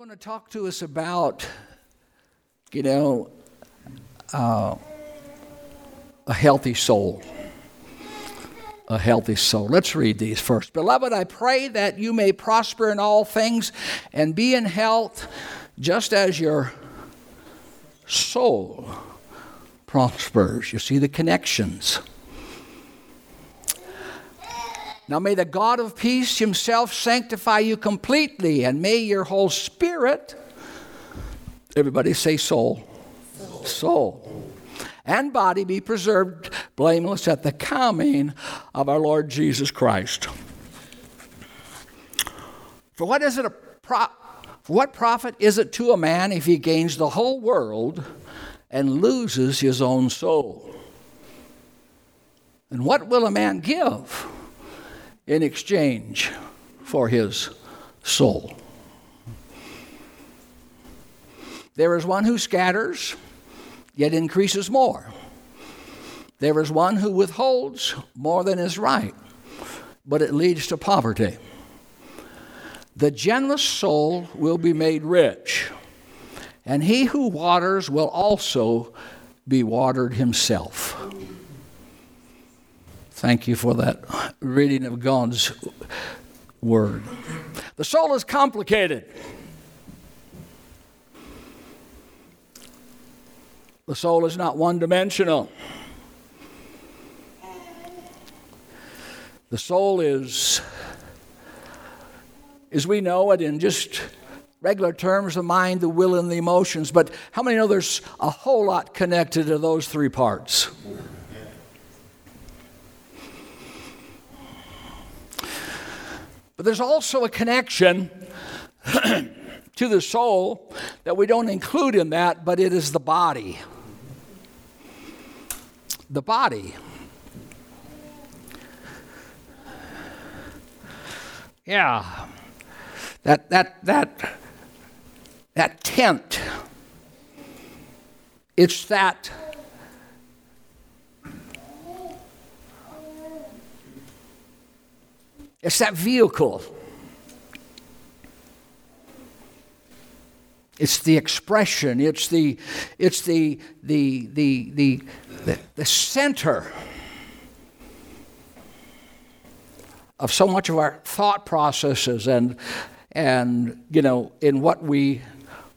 going to talk to us about, you know, uh, a healthy soul. A healthy soul. Let's read these first. Beloved, I pray that you may prosper in all things and be in health just as your soul prospers. You see the connections. Now may the God of peace himself sanctify you completely, and may your whole spirit, everybody say soul, soul, and body be preserved blameless at the coming of our Lord Jesus Christ. For what is it a pro- what profit is it to a man if he gains the whole world and loses his own soul? And what will a man give? In exchange for his soul. There is one who scatters, yet increases more. There is one who withholds more than is right, but it leads to poverty. The generous soul will be made rich, and he who waters will also be watered himself. Thank you for that reading of God's Word. The soul is complicated. The soul is not one dimensional. The soul is, as we know it in just regular terms, the mind, the will, and the emotions. But how many know there's a whole lot connected to those three parts? But there's also a connection to the soul that we don't include in that, but it is the body. The body. Yeah. That that that that tent. It's that It's that vehicle. It's the expression. It's the, it's the, the, the, the, the, the center of so much of our thought processes and, and you know, in what we,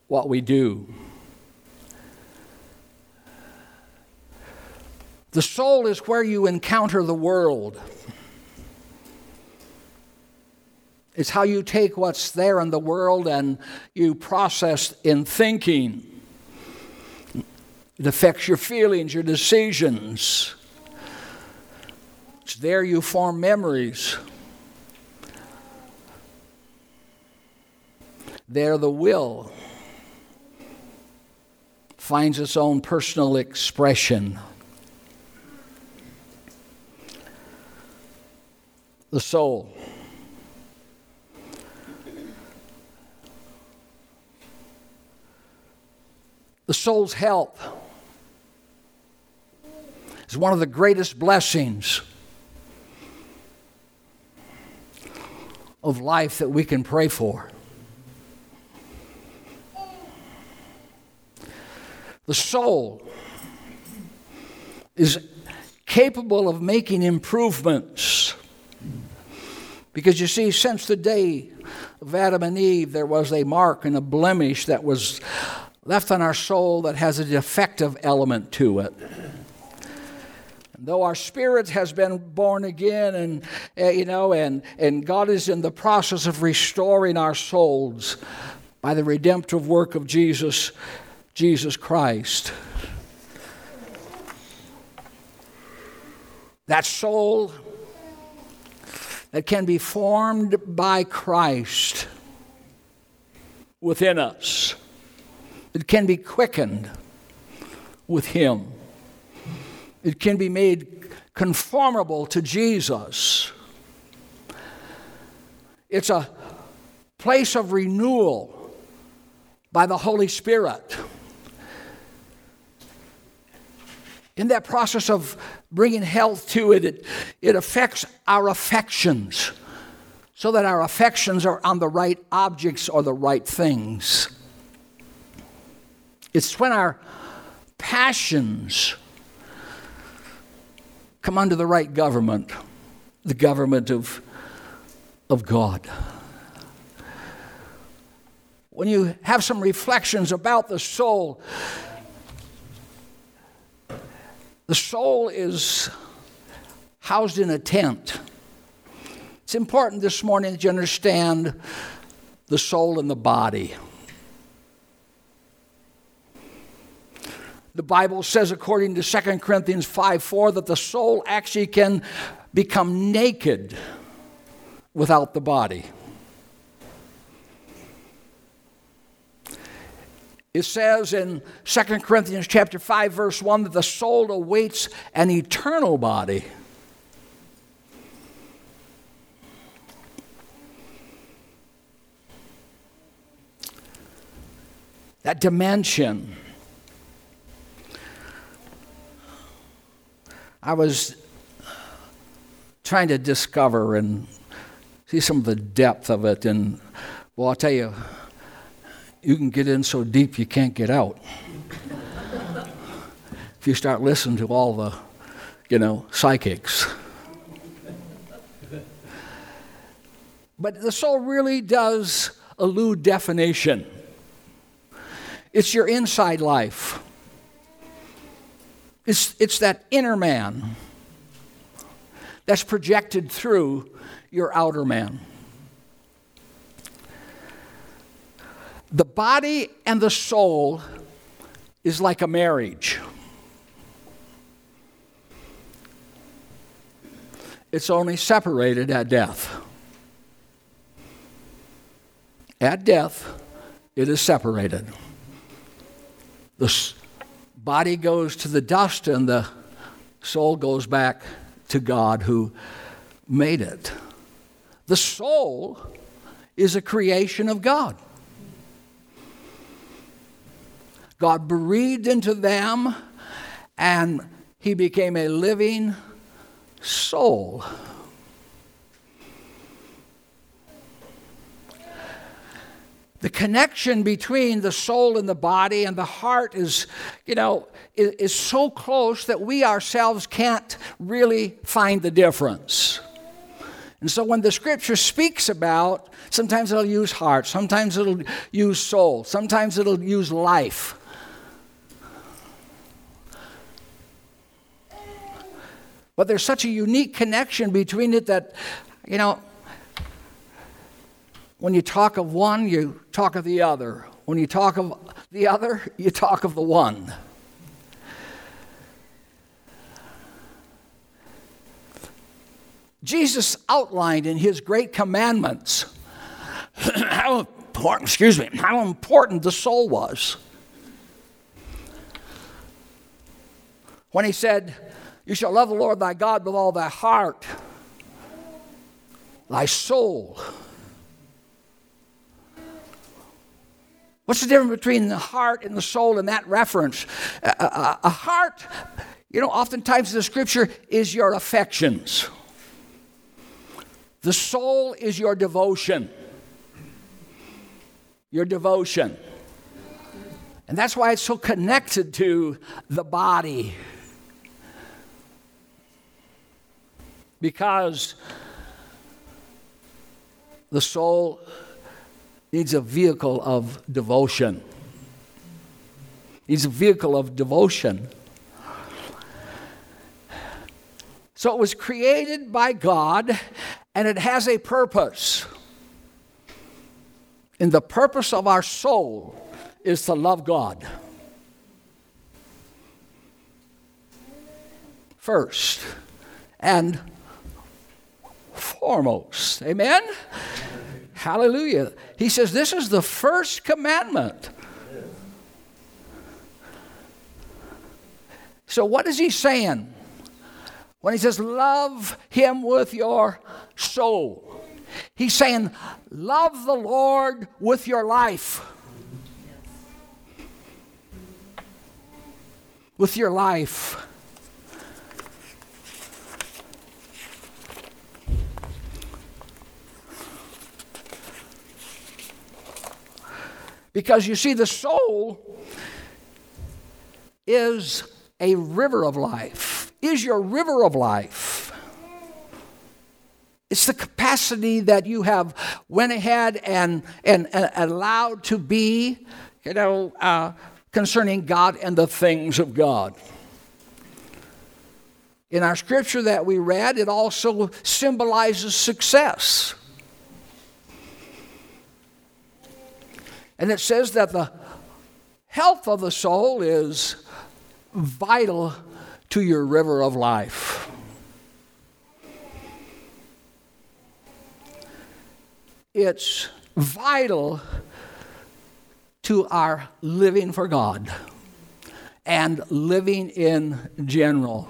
what we do. The soul is where you encounter the world. It's how you take what's there in the world and you process in thinking. It affects your feelings, your decisions. It's there you form memories. There, the will finds its own personal expression. The soul. The soul's health is one of the greatest blessings of life that we can pray for. The soul is capable of making improvements. Because you see, since the day of Adam and Eve, there was a mark and a blemish that was left on our soul that has a defective element to it. And though our spirit has been born again and uh, you know and and God is in the process of restoring our souls by the redemptive work of Jesus Jesus Christ. That soul that can be formed by Christ within us it can be quickened with Him. It can be made conformable to Jesus. It's a place of renewal by the Holy Spirit. In that process of bringing health to it, it, it affects our affections. so that our affections are on the right objects or the right things. It's when our passions come under the right government, the government of, of God. When you have some reflections about the soul, the soul is housed in a tent. It's important this morning that you understand the soul and the body. The Bible says, according to 2 Corinthians 5 4, that the soul actually can become naked without the body. It says in 2 Corinthians chapter 5 verse 1 that the soul awaits an eternal body. That dimension. I was trying to discover and see some of the depth of it and well I'll tell you you can get in so deep you can't get out. if you start listening to all the, you know, psychics. But the soul really does elude definition. It's your inside life. It's, it's that inner man that's projected through your outer man. The body and the soul is like a marriage. It's only separated at death. At death, it is separated. The body goes to the dust and the soul goes back to God who made it. The soul is a creation of God. God breathed into them, and he became a living soul. The connection between the soul and the body and the heart is, you know, is, is so close that we ourselves can't really find the difference. And so when the scripture speaks about, sometimes it'll use heart, sometimes it'll use soul, sometimes it'll use life. But there's such a unique connection between it that, you know, when you talk of one, you talk of the other. When you talk of the other, you talk of the one. Jesus outlined in his great commandments how important, excuse me, how important the soul was. When he said, you shall love the Lord thy God with all thy heart, thy soul. What's the difference between the heart and the soul in that reference? A, a, a heart, you know, oftentimes the scripture is your affections. The soul is your devotion. Your devotion. And that's why it's so connected to the body. because the soul needs a vehicle of devotion. Needs a vehicle of devotion. So it was created by God and it has a purpose. And the purpose of our soul is to love God. First. And foremost. Amen? Hallelujah. He says this is the first commandment. So, what is he saying? When he says, Love him with your soul, he's saying, Love the Lord with your life. With your life. Because you see, the soul is a river of life, is your river of life. It's the capacity that you have went ahead and, and, and allowed to be, you know, uh, concerning God and the things of God. In our scripture that we read, it also symbolizes success. And it says that the health of the soul is vital to your river of life. It's vital to our living for God and living in general.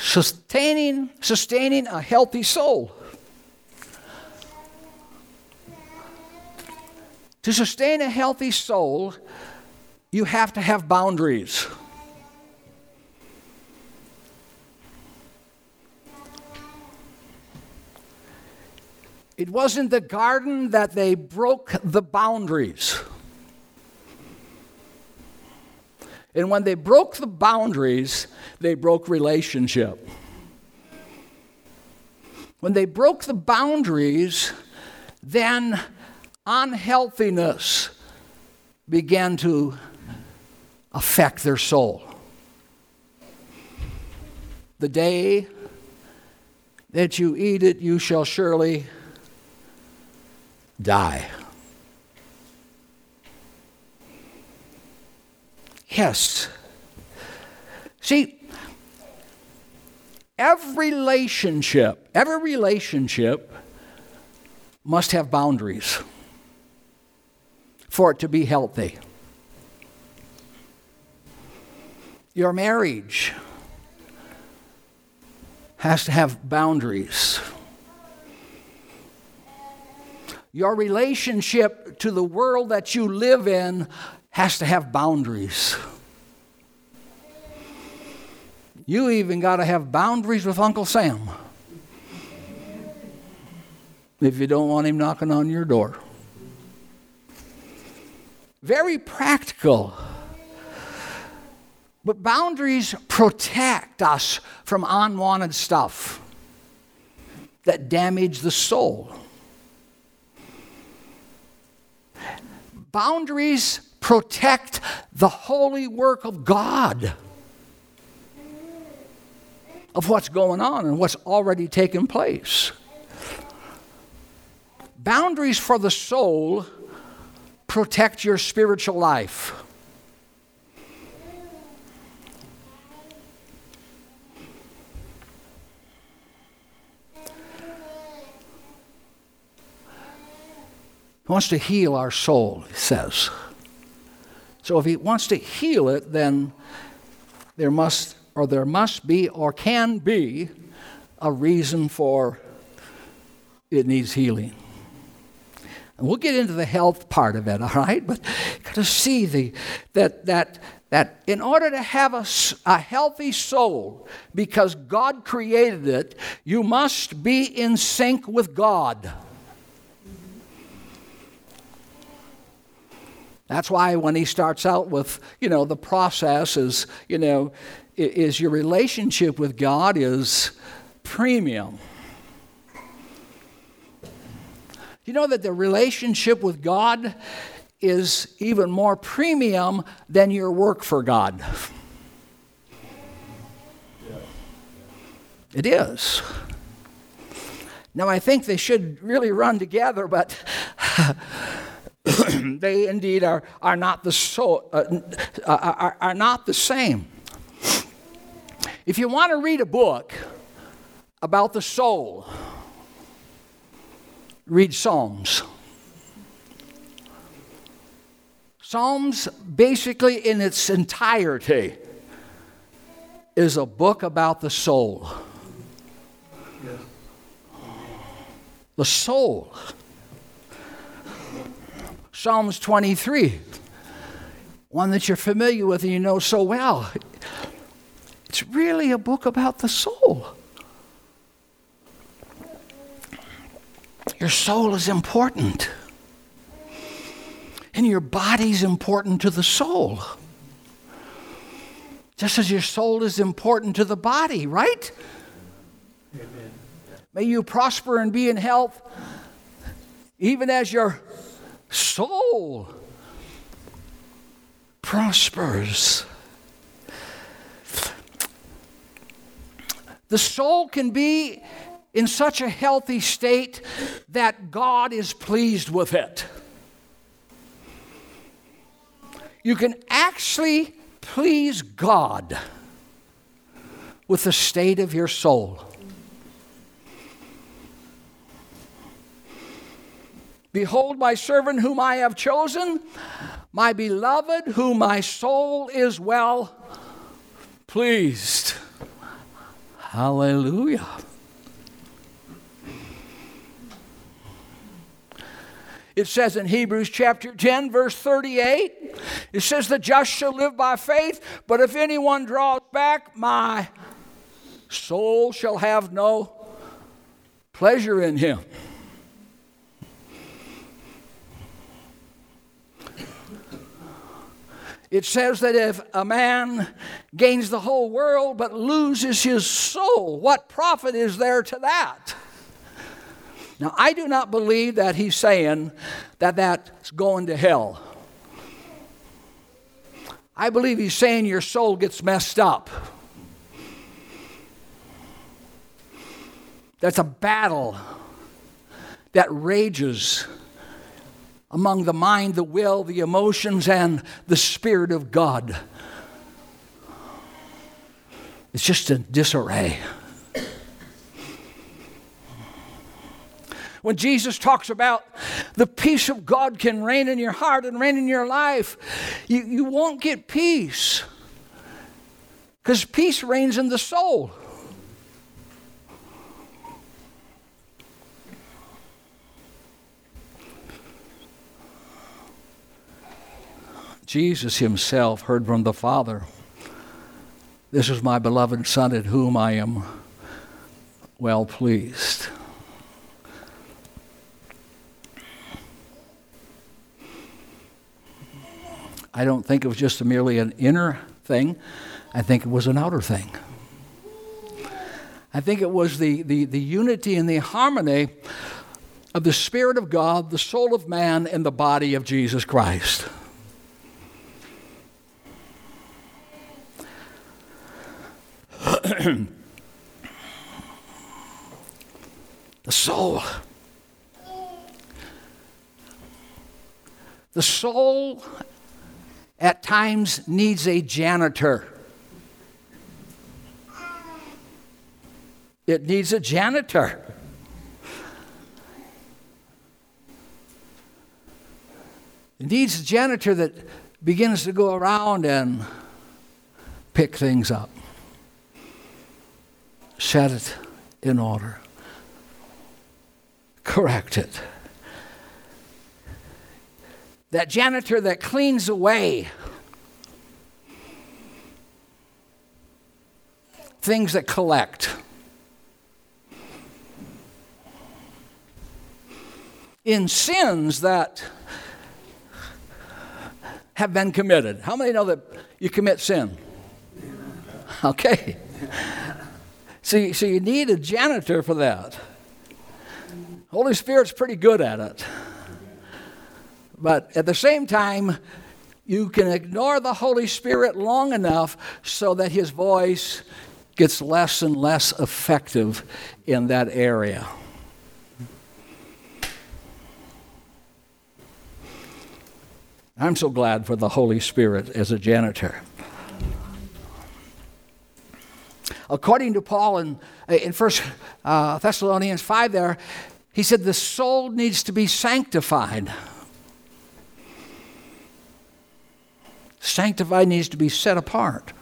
Sustaining, sustaining a healthy soul. To sustain a healthy soul, you have to have boundaries. It wasn't the garden that they broke the boundaries. And when they broke the boundaries, they broke relationship. When they broke the boundaries, then unhealthiness began to affect their soul. The day that you eat it, you shall surely die. Yes. See, every relationship, every relationship must have boundaries for it to be healthy. Your marriage has to have boundaries. Your relationship to the world that you live in has to have boundaries. You even got to have boundaries with Uncle Sam if you don't want him knocking on your door. Very practical. But boundaries protect us from unwanted stuff that damage the soul. Boundaries protect the holy work of God, of what's going on and what's already taken place. Boundaries for the soul protect your spiritual life. He wants to heal our soul, he says. So if he wants to heal it, then there must, or there must be, or can be, a reason for it needs healing. And we'll get into the health part of it, all right? But you've got to see the, that, that, that in order to have a, a healthy soul, because God created it, you must be in sync with God. That's why when he starts out with, you know, the process is, you know, is your relationship with God is premium. You know that the relationship with God is even more premium than your work for God. It is. Now, I think they should really run together, but they indeed are, are, not the so, uh, uh, are, are not the same. If you want to read a book about the soul, read Psalms. Psalms, basically in its entirety, is a book about the soul. The soul. Psalms 23, one that you're familiar with and you know so well. It's really a book about the soul. Your soul is important. And your body's important to the soul. Just as your soul is important to the body, right? Amen. May you prosper and be in health, even as your soul prospers. The soul can be in such a healthy state that God is pleased with it. You can actually please God with the state of your soul. Behold, my servant whom I have chosen, my beloved, whom my soul is well pleased. Hallelujah. It says in Hebrews chapter 10, verse 38, it says, The just shall live by faith, but if anyone draws back, my soul shall have no pleasure in him. It says that if a man gains the whole world but loses his soul, what profit is there to that? Now, I do not believe that he's saying that that's going to hell. I believe he's saying your soul gets messed up. That's a battle that rages among the mind, the will, the emotions, and the Spirit of God. It's just in disarray. When Jesus talks about the peace of God can reign in your heart and reign in your life, you, you won't get peace because peace reigns in the soul. Jesus himself heard from the Father, This is my beloved Son in whom I am well pleased. I don't think it was just a merely an inner thing, I think it was an outer thing. I think it was the, the, the unity and the harmony of the Spirit of God, the soul of man, and the body of Jesus Christ. the soul. The soul at times needs a janitor. It needs a janitor. It needs a janitor that begins to go around and pick things up, set it in order, correct it that janitor that cleans away things that collect. In sins that have been committed. How many know that you commit sin? Okay. So you, so you need a janitor for that. Holy Spirit's pretty good at it. But at the same time, you can ignore the Holy Spirit long enough so that his voice gets less and less effective in that area. I'm so glad for the Holy Spirit as a janitor. According to Paul in, in 1 uh, Thessalonians 5, there, he said the soul needs to be sanctified. Sanctified needs to be set apart.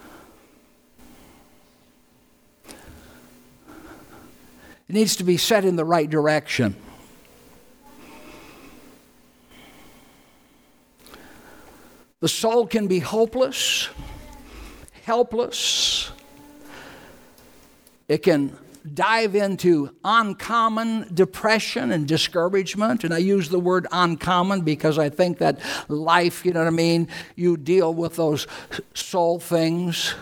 It needs to be set in the right direction. The soul can be hopeless, helpless. It can dive into uncommon depression and discouragement. And I use the word uncommon because I think that life, you know what I mean, you deal with those soul things.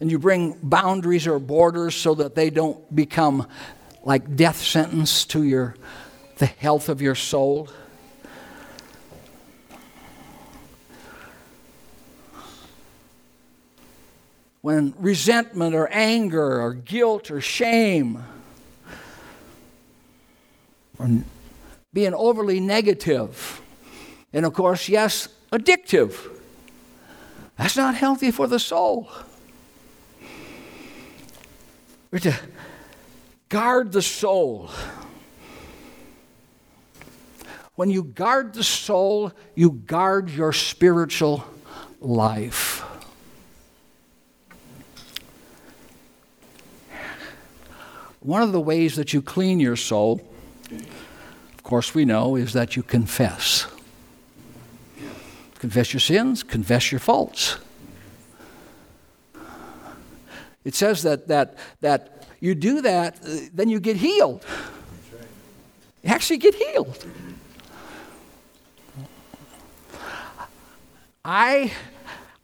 And you bring boundaries or borders so that they don't become like death sentence to your the health of your soul. When resentment or anger or guilt or shame or being overly negative, and of course, yes, addictive. That's not healthy for the soul. We're to guard the soul. When you guard the soul, you guard your spiritual life. One of the ways that you clean your soul, of course, we know, is that you confess. Confess your sins, confess your faults. It says that, that, that you do that, uh, then you get healed. You actually get healed. I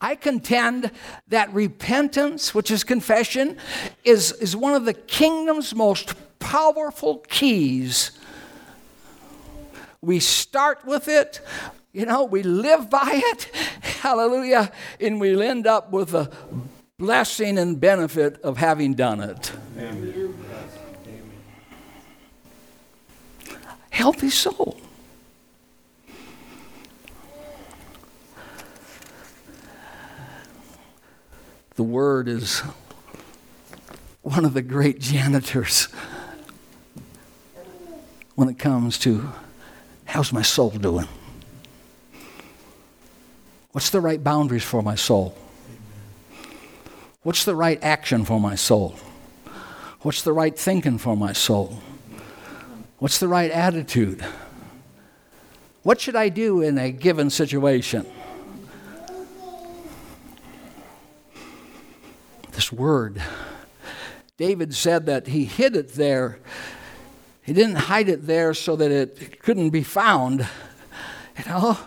I contend that repentance, which is confession, is, is one of the kingdom's most powerful keys. We start with it, you know, we live by it, hallelujah, and we end up with the blessing and benefit of having done it. Amen. Healthy soul. The Word is one of the great janitors when it comes to how's my soul doing? What's the right boundaries for my soul? What's the right action for my soul? What's the right thinking for my soul? What's the right attitude? What should I do in a given situation? This word. David said that he hid it there. He didn't hide it there so that it couldn't be found, you know,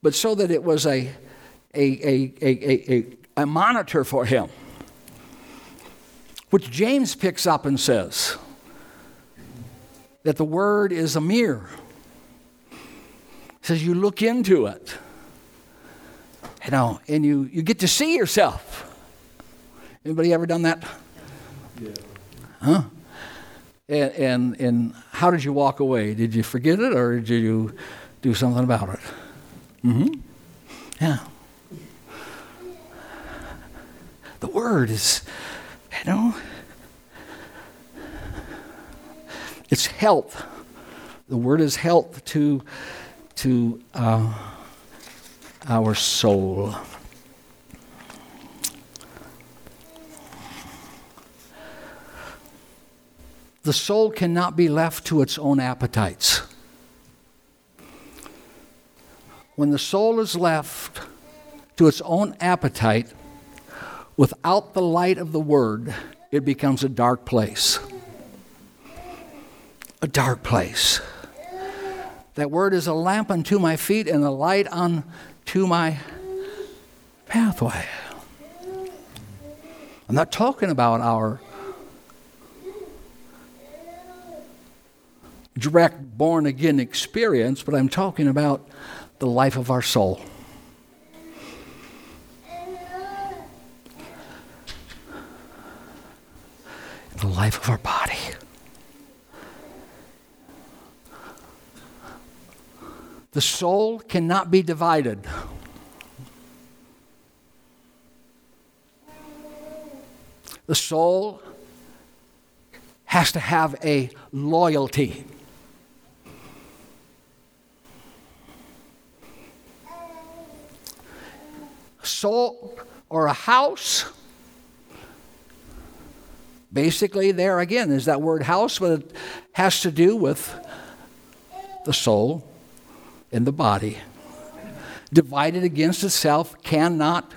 but so that it was a, a, a, a, a, a monitor for him. Which James picks up and says that the word is a mirror. He says you look into it, you know, and you, you get to see yourself. Anybody ever done that? Yeah. Huh? And, and, and how did you walk away? Did you forget it or did you do something about it? Mm-hmm. Yeah. The word is, you know, it's health. The word is health to, to uh, our soul. The soul cannot be left to its own appetites. When the soul is left to its own appetite without the light of the Word, it becomes a dark place. A dark place. That word is a lamp unto my feet and a light unto my pathway. I'm not talking about our direct born again experience, but I'm talking about the life of our soul. The life of our body. The soul cannot be divided. The soul has to have a loyalty. Soul or a house. Basically, there again is that word house, but it has to do with the soul and the body. Divided against itself cannot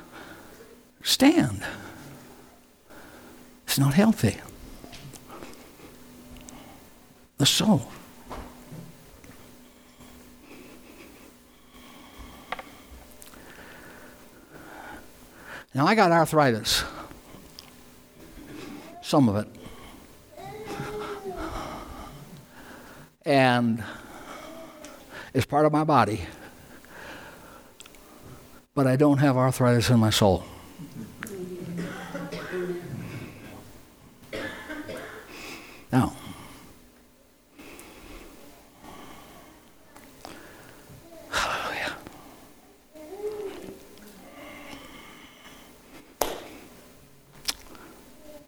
stand. It's not healthy. The soul. Now, I got arthritis, some of it. And it's part of my body. But I don't have arthritis in my soul. Now, hallelujah.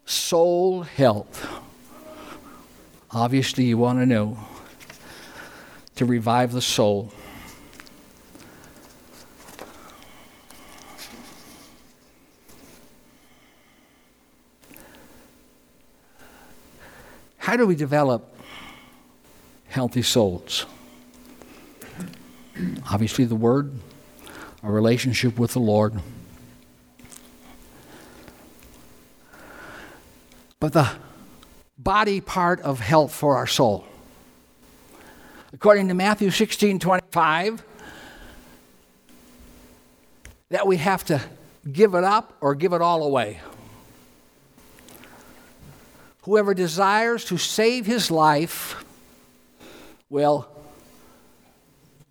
Soul health. Obviously, you want to know to revive the soul. How do we develop healthy souls? Obviously, the Word, a relationship with the Lord. But the body part of health for our soul. According to Matthew 16 25, that we have to give it up or give it all away. Whoever desires to save his life will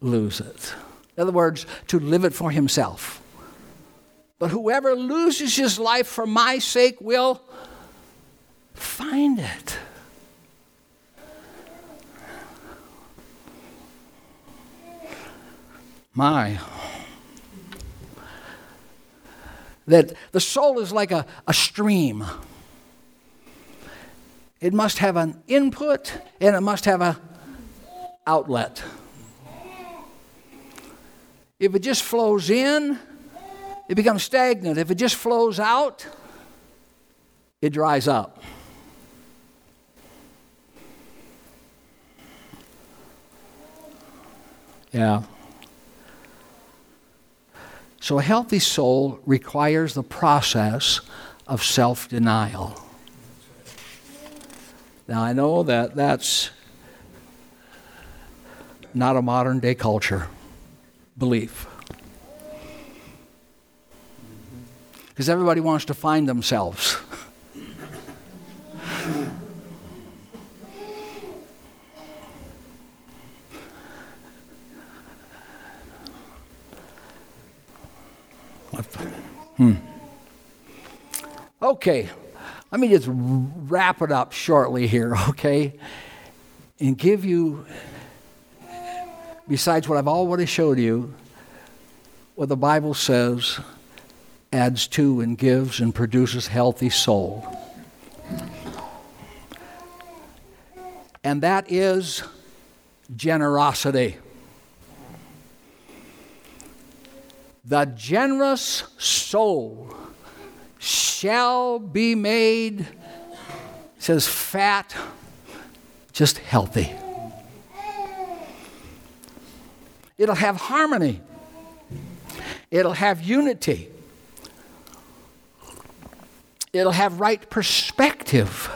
lose it. In other words, to live it for himself. But whoever loses his life for my sake will find it. My. That the soul is like a, a stream. It must have an input and it must have a outlet. If it just flows in, it becomes stagnant. If it just flows out, it dries up. Yeah. So a healthy soul requires the process of self denial. Now, I know that that's not a modern day culture belief. Because everybody wants to find themselves. Hmm. Okay, let me just wrap it up shortly here, okay? And give you, besides what I've already showed you, what the Bible says adds to and gives and produces healthy soul. And that is generosity. The generous soul shall be made, says fat, just healthy. It'll have harmony. It'll have unity. It'll have right perspective.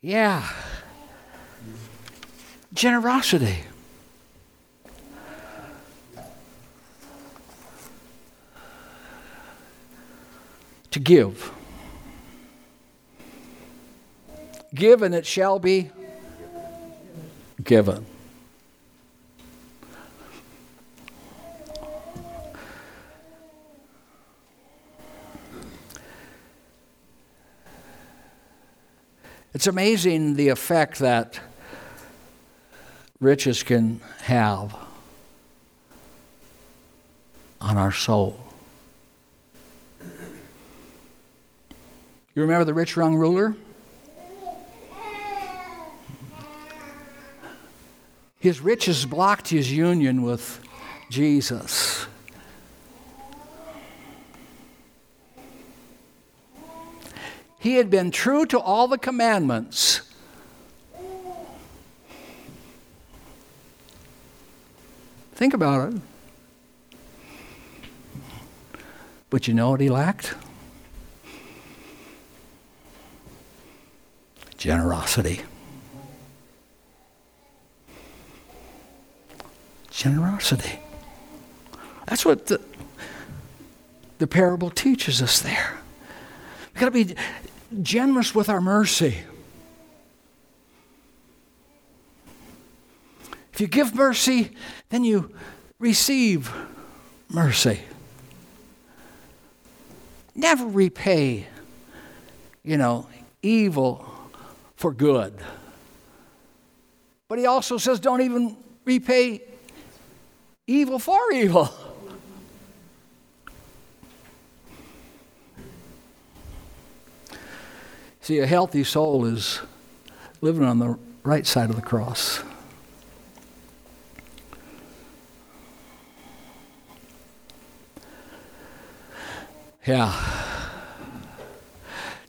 Yeah. Generosity. To give. Give and it shall be given. It's amazing the effect that riches can have on our soul. You remember the rich young ruler? His riches blocked his union with Jesus. He had been true to all the commandments. Think about it. But you know what he lacked? Generosity. Generosity. That's what the, the parable teaches us there. We've got to be generous with our mercy. If you give mercy, then you receive mercy. Never repay, you know, evil for good. But he also says don't even repay evil for evil. See, a healthy soul is living on the right side of the cross. Yeah.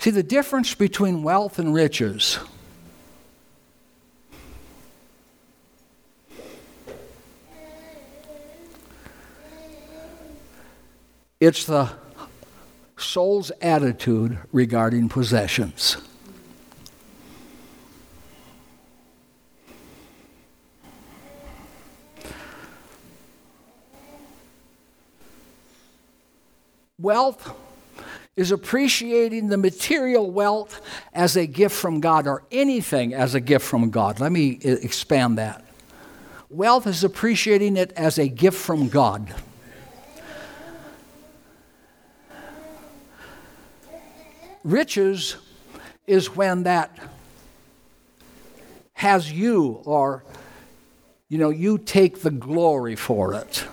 See, the difference between wealth and riches. It's the soul's attitude regarding possessions. Wealth is appreciating the material wealth as a gift from God or anything as a gift from God. Let me uh, expand that. Wealth is appreciating it as a gift from God. Riches is when that has you or you know you take the glory for it.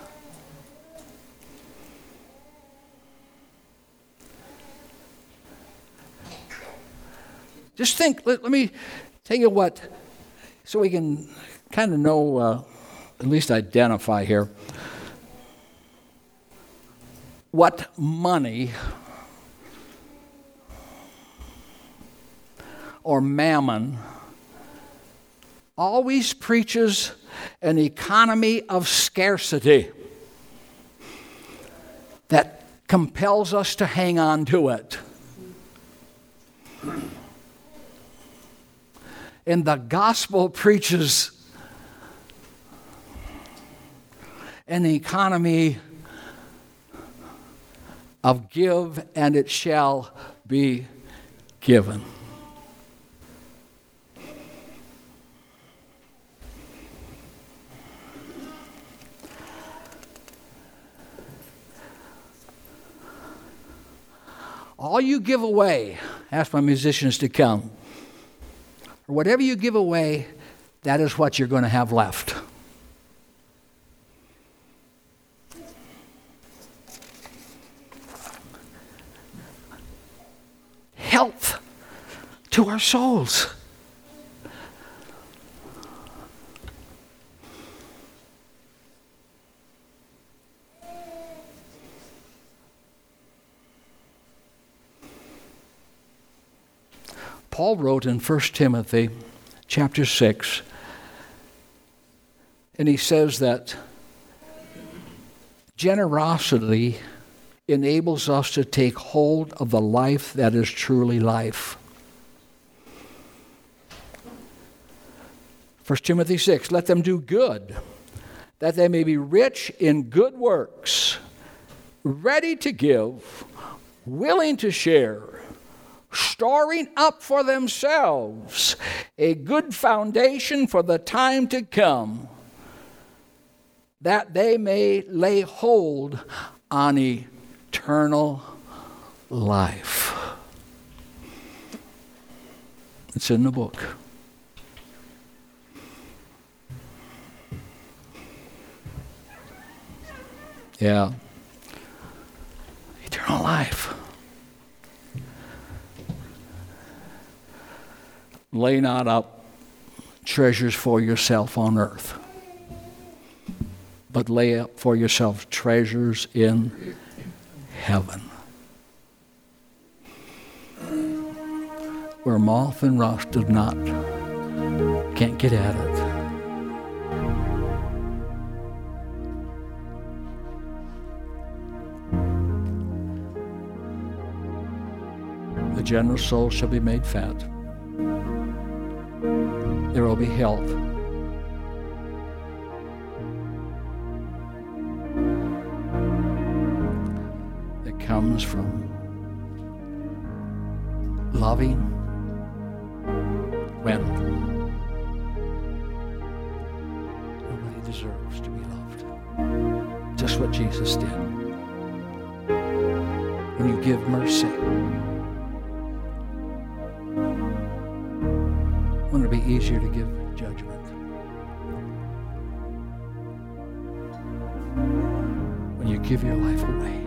Just think, let, let me tell you what, so we can kind of know, uh, at least identify here, what money or mammon always preaches an economy of scarcity that compels us to hang on to it. And the gospel preaches an economy of give and it shall be given. All you give away, ask my musicians to come, or whatever you give away, that is what you're going to have left. Health to our souls. Paul wrote in 1 Timothy chapter 6, and he says that generosity enables us to take hold of the life that is truly life. 1 Timothy 6 Let them do good, that they may be rich in good works, ready to give, willing to share storing up for themselves a good foundation for the time to come, that they may lay hold on eternal life. It's in the book. Yeah. Eternal life. Lay not up treasures for yourself on earth, but lay up for yourself treasures in heaven. Where moth and rust do not, can't get at it. The generous soul shall be made fat. There will be health. That comes from loving when nobody deserves to be loved. Just what Jesus did. When you give mercy, wouldn't it be easier to give judgment? When you give your life away.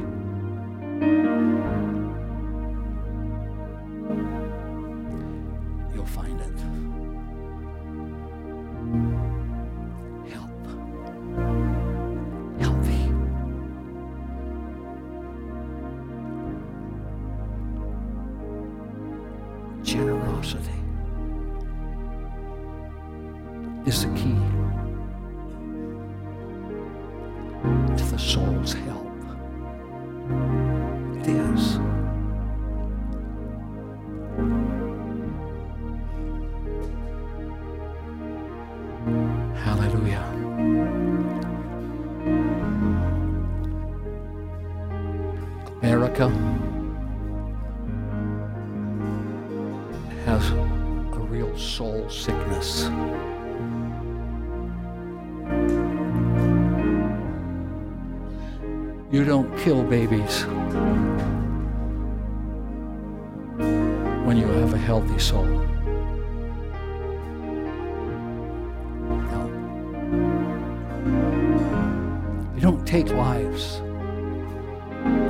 Take lives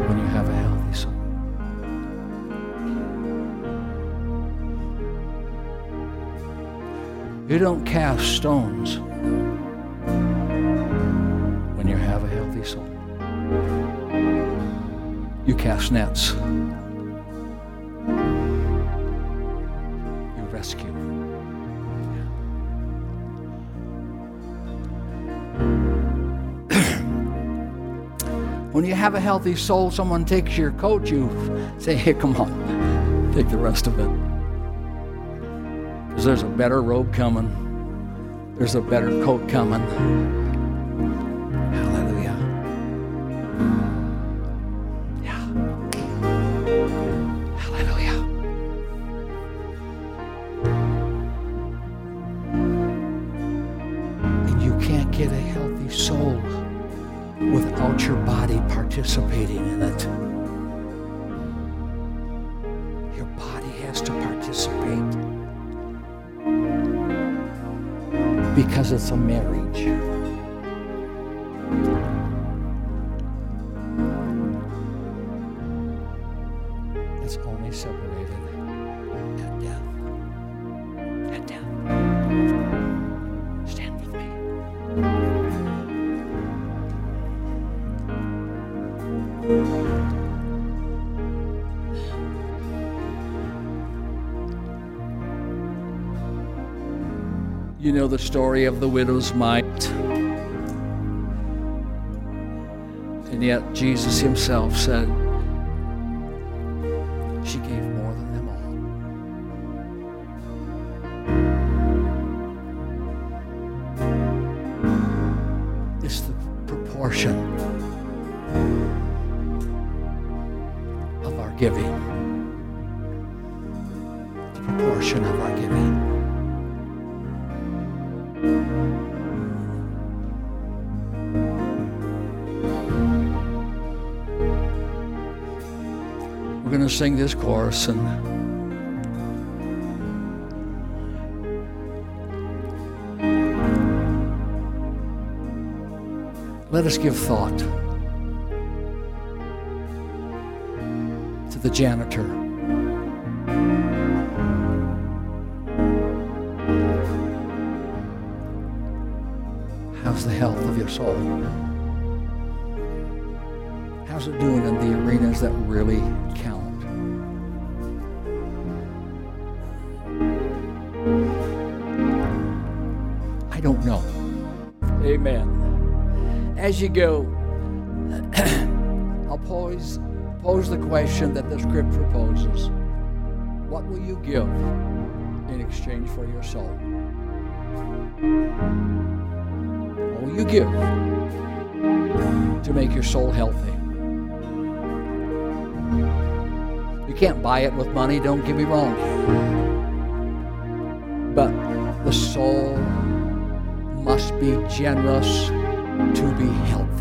when you have a healthy soul. You don't cast stones when you have a healthy soul. You cast nets. You have a healthy soul, someone takes your coat, you say, hey, come on, take the rest of it. Because there's a better robe coming, there's a better coat coming. Because know the story of the widow's mite. And yet Jesus himself said, sing this chorus and let us give thought to the janitor. How's the health of your soul? How's it doing in the arenas that really count? As you go, I'll pose, pose the question that the scripture poses What will you give in exchange for your soul? What will you give to make your soul healthy? You can't buy it with money, don't get me wrong. But the soul must be generous to be healthy.